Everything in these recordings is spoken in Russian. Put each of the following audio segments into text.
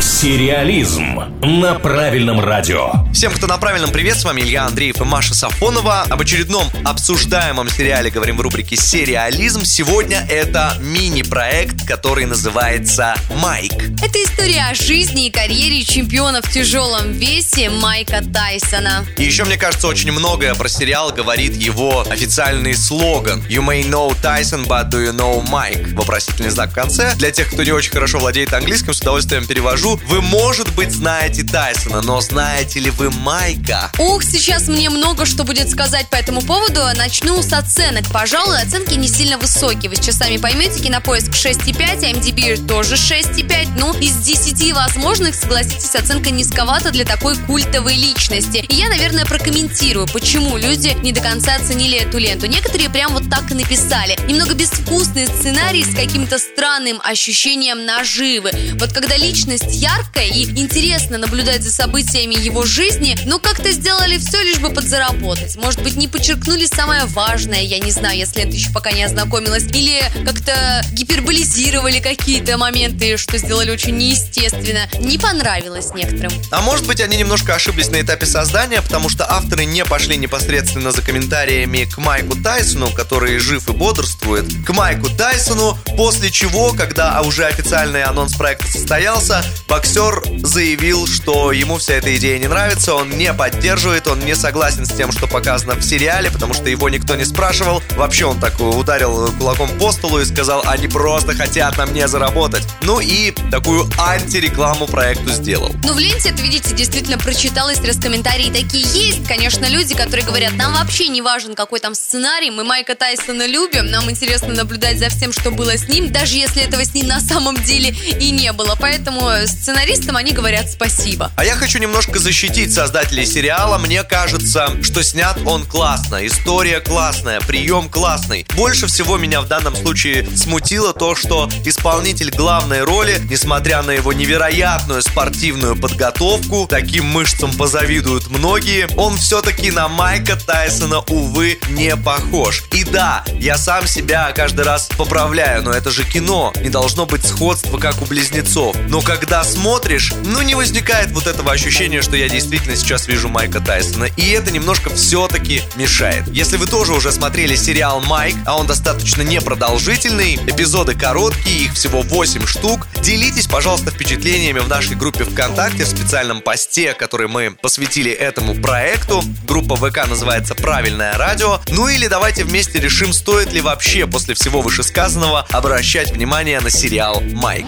Сериализм на правильном радио. Всем, кто на правильном привет, с вами Илья Андреев и Маша Сафонова. Об очередном обсуждаемом сериале говорим в рубрике «Сериализм». Сегодня это мини-проект, который называется «Майк». Это история о жизни и карьере чемпиона в тяжелом весе Майка Тайсона. И еще, мне кажется, очень многое про сериал говорит его официальный слоган «You may know Tyson, but do you know Mike?» Вопросительный знак в конце. Для тех, кто не очень хорошо владеет английским, с удовольствием перевожу вы, может быть, знаете Тайсона, но знаете ли вы Майка? Ух, сейчас мне много что будет сказать по этому поводу. Начну с оценок. Пожалуй, оценки не сильно высокие. Вы сейчас сами поймете, кинопоиск 6,5, а MDB тоже 6,5. Ну, из 10 возможных, согласитесь, оценка низковата для такой культовой личности. И я, наверное, прокомментирую, почему люди не до конца оценили эту ленту. Некоторые прям вот так и написали. Немного безвкусный сценарий с каким-то странным ощущением наживы. Вот когда личность ярко и интересно наблюдать за событиями его жизни, но как-то сделали все лишь бы подзаработать. Может быть, не подчеркнули самое важное, я не знаю, если это еще пока не ознакомилась, или как-то гиперболизировали какие-то моменты, что сделали очень неестественно. Не понравилось некоторым. А может быть, они немножко ошиблись на этапе создания, потому что авторы не пошли непосредственно за комментариями к Майку Тайсону, который жив и бодрствует, к Майку Тайсону, после чего, когда уже официальный анонс проекта состоялся, Боксер заявил, что ему вся эта идея не нравится, он не поддерживает, он не согласен с тем, что показано в сериале, потому что его никто не спрашивал. Вообще он так ударил кулаком по столу и сказал, они просто хотят на мне заработать. Ну и такую антирекламу проекту сделал. Ну в ленте это, видите, действительно прочиталось, раз комментарии такие есть. Конечно, люди, которые говорят, нам вообще не важен, какой там сценарий, мы Майка Тайсона любим, нам интересно наблюдать за всем, что было с ним, даже если этого с ним на самом деле и не было. Поэтому сценаристам они говорят спасибо. А я хочу немножко защитить создателей сериала. Мне кажется, что снят он классно, история классная, прием классный. Больше всего меня в данном случае смутило то, что исполнитель главной роли, несмотря на его невероятную спортивную подготовку, таким мышцам позавидуют многие, он все-таки на Майка Тайсона, увы, не похож. И да, я сам себя каждый раз поправляю, но это же кино, не должно быть сходства, как у близнецов. Но когда смотришь, ну не возникает вот этого ощущения, что я действительно сейчас вижу Майка Тайсона. И это немножко все-таки мешает. Если вы тоже уже смотрели сериал Майк, а он достаточно непродолжительный, эпизоды короткие, их всего 8 штук, делитесь, пожалуйста, впечатлениями в нашей группе ВКонтакте, в специальном посте, который мы посвятили этому проекту. Группа ВК называется «Правильное радио». Ну или давайте вместе решим, стоит ли вообще после всего вышесказанного обращать внимание на сериал «Майк».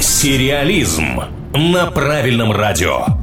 Сериализм на правильном радио.